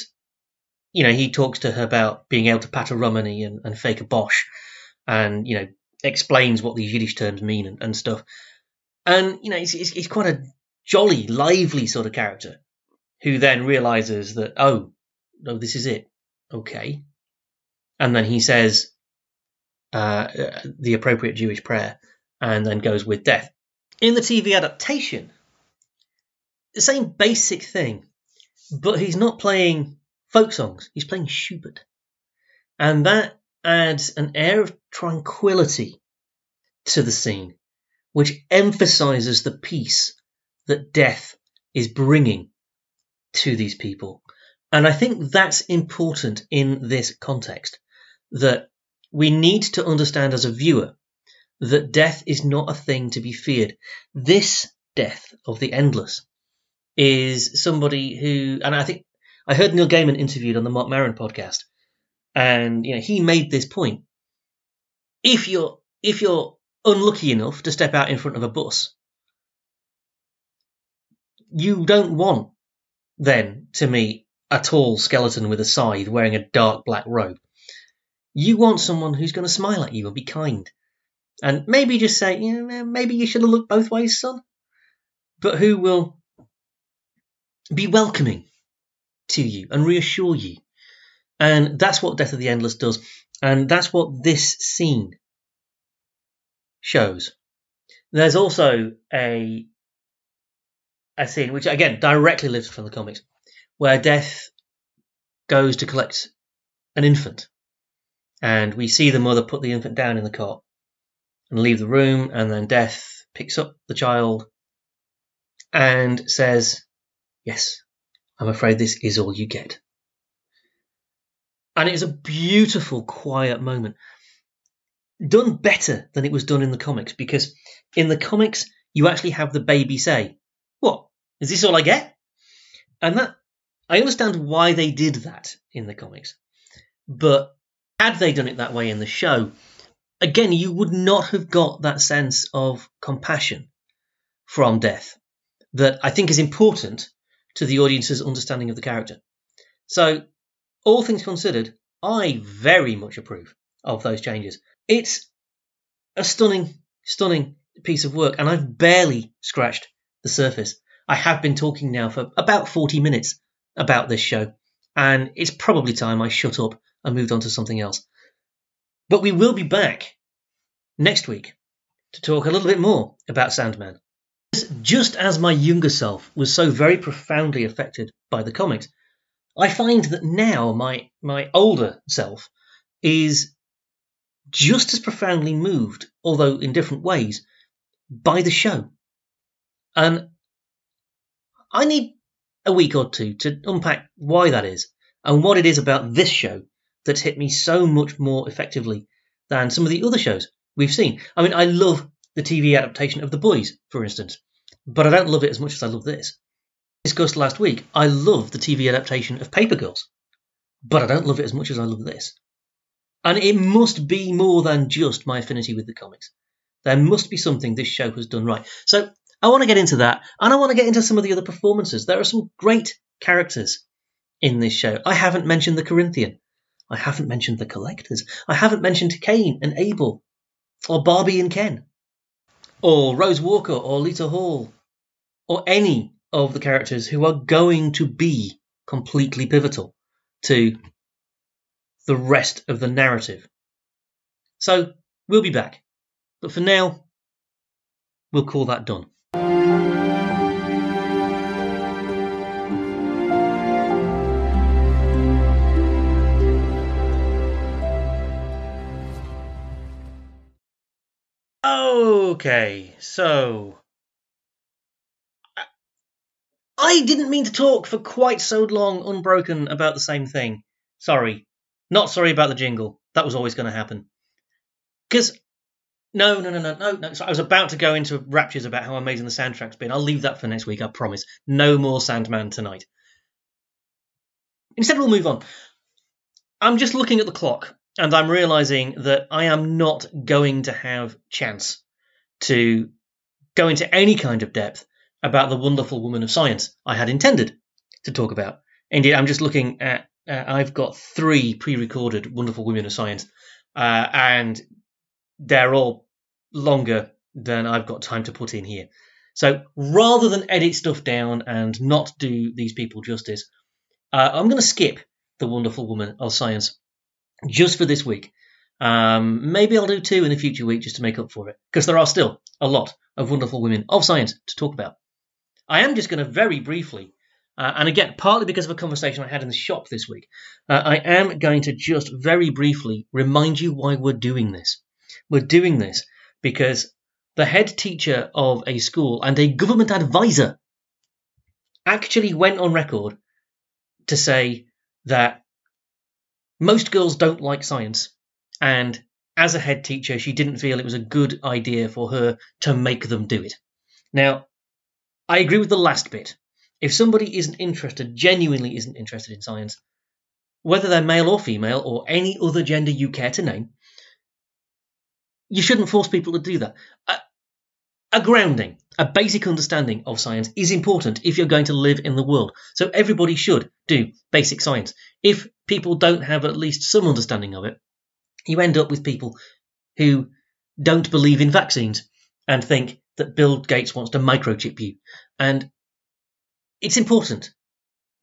you know he talks to her about being able to pat a rummy and, and fake a bosh, and you know explains what these Yiddish terms mean and, and stuff, and you know he's, he's, he's quite a jolly, lively sort of character who then realizes that oh no this is it okay and then he says uh, the appropriate Jewish prayer, and then goes with death. In the TV adaptation, the same basic thing, but he's not playing folk songs, he's playing Schubert. And that adds an air of tranquility to the scene, which emphasizes the peace that death is bringing to these people. And I think that's important in this context that we need to understand as a viewer that death is not a thing to be feared. This death of the endless is somebody who, and I think I heard Neil Gaiman interviewed on the Marc Maron podcast, and you know he made this point. If you're if you're unlucky enough to step out in front of a bus, you don't want then to meet a tall skeleton with a scythe wearing a dark black robe. You want someone who's going to smile at you and be kind. And maybe just say, yeah, maybe you should have looked both ways, son. But who will be welcoming to you and reassure you. And that's what Death of the Endless does. And that's what this scene shows. There's also a a scene which again directly lives from the comics, where Death goes to collect an infant and we see the mother put the infant down in the cot and leave the room, and then Death picks up the child and says, Yes, I'm afraid this is all you get. And it is a beautiful, quiet moment. Done better than it was done in the comics, because in the comics, you actually have the baby say, What? Is this all I get? And that, I understand why they did that in the comics. But had they done it that way in the show, again, you would not have got that sense of compassion from death that I think is important to the audience's understanding of the character. So all things considered, I very much approve of those changes. It's a stunning, stunning piece of work, and I've barely scratched the surface. I have been talking now for about 40 minutes about this show, and it's probably time I shut up and moved on to something else. But we will be back next week to talk a little bit more about Sandman. Just as my younger self was so very profoundly affected by the comics, I find that now my my older self is just as profoundly moved, although in different ways, by the show. And I need a week or two to unpack why that is and what it is about this show that's hit me so much more effectively than some of the other shows we've seen. I mean, I love the TV adaptation of The Boys, for instance, but I don't love it as much as I love this discussed last week, I love the TV adaptation of Paper Girls, but I don't love it as much as I love this. And it must be more than just my affinity with the comics. There must be something this show has done right. So I want to get into that, and I want to get into some of the other performances. There are some great characters in this show. I haven't mentioned the Corinthian. I haven't mentioned the Collectors. I haven't mentioned Cain and Abel, or Barbie and Ken, or Rose Walker, or Lyta Hall, or any of the characters who are going to be completely pivotal to the rest of the narrative. So we'll be back. But for now, we'll call that done. Okay, so I didn't mean to talk for quite so long unbroken about the same thing. Sorry. Not sorry about the jingle. That was always going to happen. Because, no, no, no, no, no, no. So I was about to go into raptures about how amazing the soundtrack's been. I'll leave that for next week, I promise. No more Sandman tonight. Instead, we'll move on. I'm just looking at the clock and I'm realizing that I am not going to have chance to go into any kind of depth about the wonderful woman of science I had intended to talk about. Indeed, I'm just looking at, uh, I've got three pre recorded wonderful women of science, uh, and they're all longer than I've got time to put in here. So rather than edit stuff down and not do these people justice, uh, I'm going to skip the wonderful woman of science just for this week. Um, maybe I'll do two in a future week just to make up for it, because there are still a lot of wonderful women of science to talk about. I am just going to very briefly, uh, and again, partly because of a conversation I had in the shop this week, uh, I am going to just very briefly remind you why we're doing this. We're doing this because the head teacher of a school and a government advisor actually went on record to say that most girls don't like science, and as a head teacher, she didn't feel it was a good idea for her to make them do it. Now, I agree with the last bit. If somebody isn't interested, genuinely isn't interested in science, whether they're male or female or any other gender you care to name, you shouldn't force people to do that. A, a, grounding, a basic understanding of science is important if you're going to live in the world. So everybody should do basic science. If people don't have at least some understanding of it, you end up with people who don't believe in vaccines and think that Bill Gates wants to microchip you. And it's important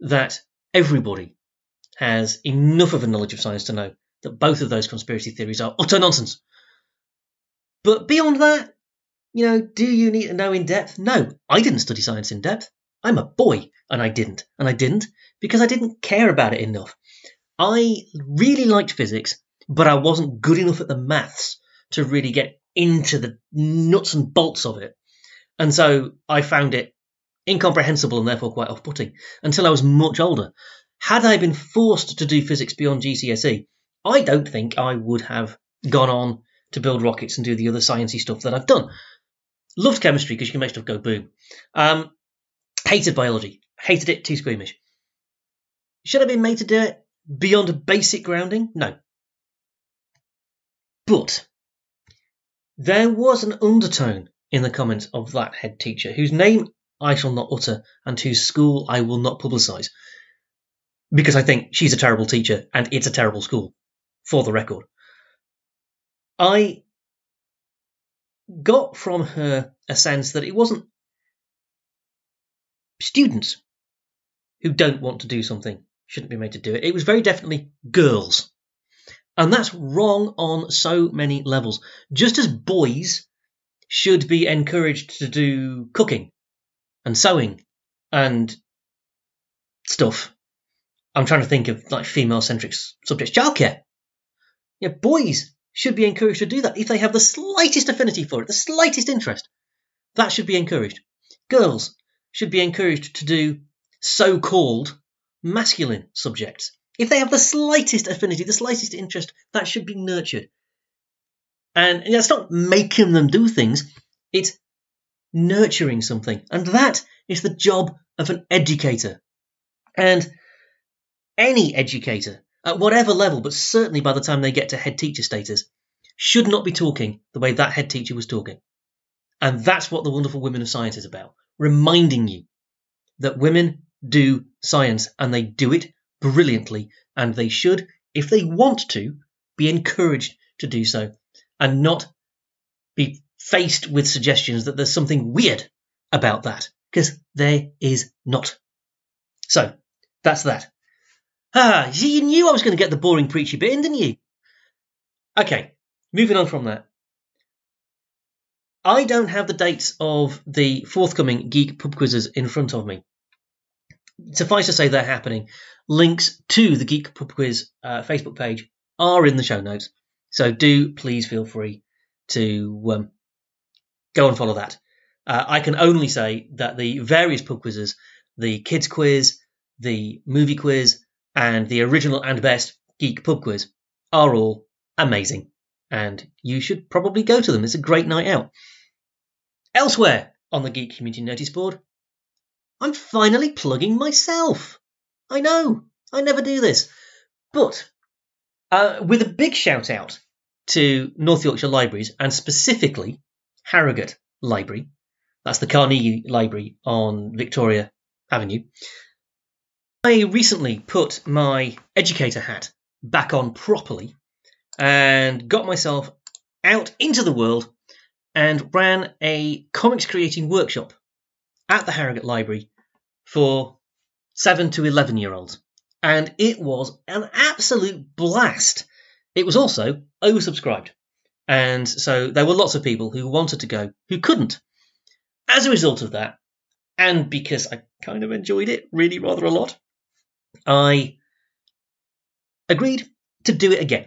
that everybody has enough of a knowledge of science to know that both of those conspiracy theories are utter nonsense. But beyond that, you know, do you need to know in depth? No, I didn't study science in depth. I'm a boy, and I didn't. And I didn't because I didn't care about it enough. I really liked physics, but I wasn't good enough at the maths to really get into the nuts and bolts of it. And so I found it incomprehensible and therefore quite off putting until I was much older. Had I been forced to do physics beyond GCSE, I don't think I would have gone on to build rockets and do the other sciencey stuff that I've done. Loved chemistry because you can make stuff go boom. Um, hated biology. Hated it, too squeamish. Should I have been made to do it beyond a basic grounding? No. But there was an undertone in the comments of that head teacher, whose name I shall not utter and whose school I will not publicise. because I think she's a terrible teacher and it's a terrible school, for the record. I got from her a sense that it wasn't students who don't want to do something shouldn't be made to do it. It was very definitely girls. And that's wrong on so many levels. Just as boys should be encouraged to do cooking and sewing and stuff. I'm trying to think of like female centric subjects. Childcare. Yeah, boys should be encouraged to do that if they have the slightest affinity for it, the slightest interest. That should be encouraged. Girls should be encouraged to do so called masculine subjects. If they have the slightest affinity, the slightest interest, that should be nurtured. And that's not making them do things, it's nurturing something. And that is the job of an educator. And any educator, at whatever level, but certainly by the time they get to head teacher status, should not be talking the way that head teacher was talking. And that's what the Wonderful Women of Science is about reminding you that women do science and they do it brilliantly, and they should, if they want to, be encouraged to do so and not be faced with suggestions that there's something weird about that, because there is not. So, that's that. Ah, you knew I was going to get the boring preachy bit in, didn't you? Okay, moving on from that. I don't have the dates of the forthcoming Geek Pub Quizzes in front of me. Suffice to say, they're happening. Links to the Geek Pub Quiz uh, Facebook page are in the show notes. So do please feel free to um, go and follow that. Uh, I can only say that the various pub quizzes, the kids quiz, the movie quiz, and the original and best geek pub quiz are all amazing. And you should probably go to them. It's a great night out. Elsewhere on the Geek Community Notice Board, I'm finally plugging myself. I know, I never do this. But uh, with a big shout out to North Yorkshire Libraries and specifically Harrogate Library. That's the Carnegie Library on Victoria Avenue. I recently put my educator hat back on properly and got myself out into the world and ran a comics creating workshop at the Harrogate Library for 7 to 11 year olds. And it was an absolute blast. It was also oversubscribed. And so there were lots of people who wanted to go who couldn't. As a result of that, and because I kind of enjoyed it really rather a lot, I agreed to do it again.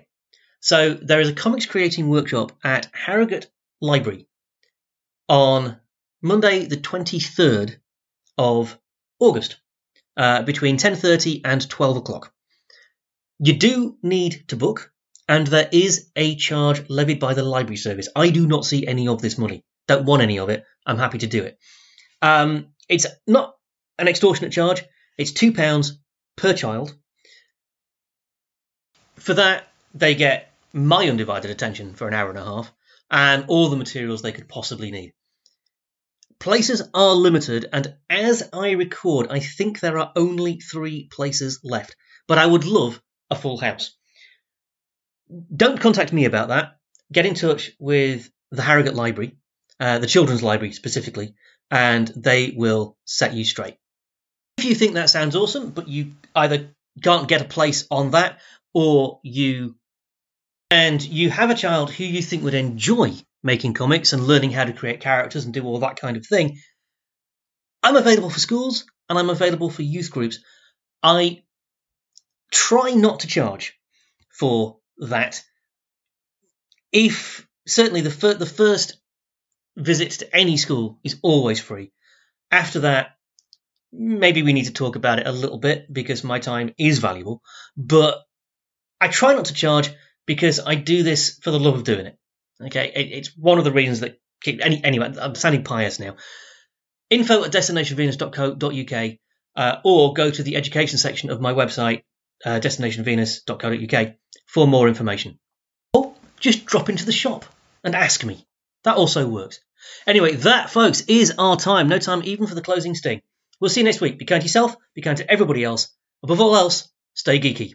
So there is a comics creating workshop at Harrogate Library on Monday, the 23rd of August, uh, between 10.30 and 12 o'clock. You do need to book, and there is a charge levied by the library service. I do not see any of this money. Don't want any of it. I'm happy to do it. Um, it's not an extortionate charge. It's £2 per child. For that, they get my undivided attention for an hour and a half and all the materials they could possibly need. Places are limited, and as I record, I think there are only three places left. But I would love a full house. Don't contact me about that. Get in touch with the Harrogate Library, uh, the Children's Library specifically, and they will set you straight. If you think that sounds awesome, but you either can't get a place on that or you and you have a child who you think would enjoy making comics and learning how to create characters and do all that kind of thing, I'm available for schools and I'm available for youth groups. I try not to charge for that. If certainly the fir- the first visit to any school is always free. After that, maybe we need to talk about it a little bit because my time is valuable. But I try not to charge because I do this for the love of doing it. Okay, it, it's one of the reasons that keep any anyway. I'm sounding pious now. Info at destinationvenus.co.uk uh, or go to the education section of my website, uh, destinationvenus.co.uk, for more information. Or just drop into the shop and ask me. That also works. Anyway, that, folks, is our time. No time even for the closing sting. We'll see you next week. Be kind to yourself, be kind to everybody else. Above all else, Stay geeky.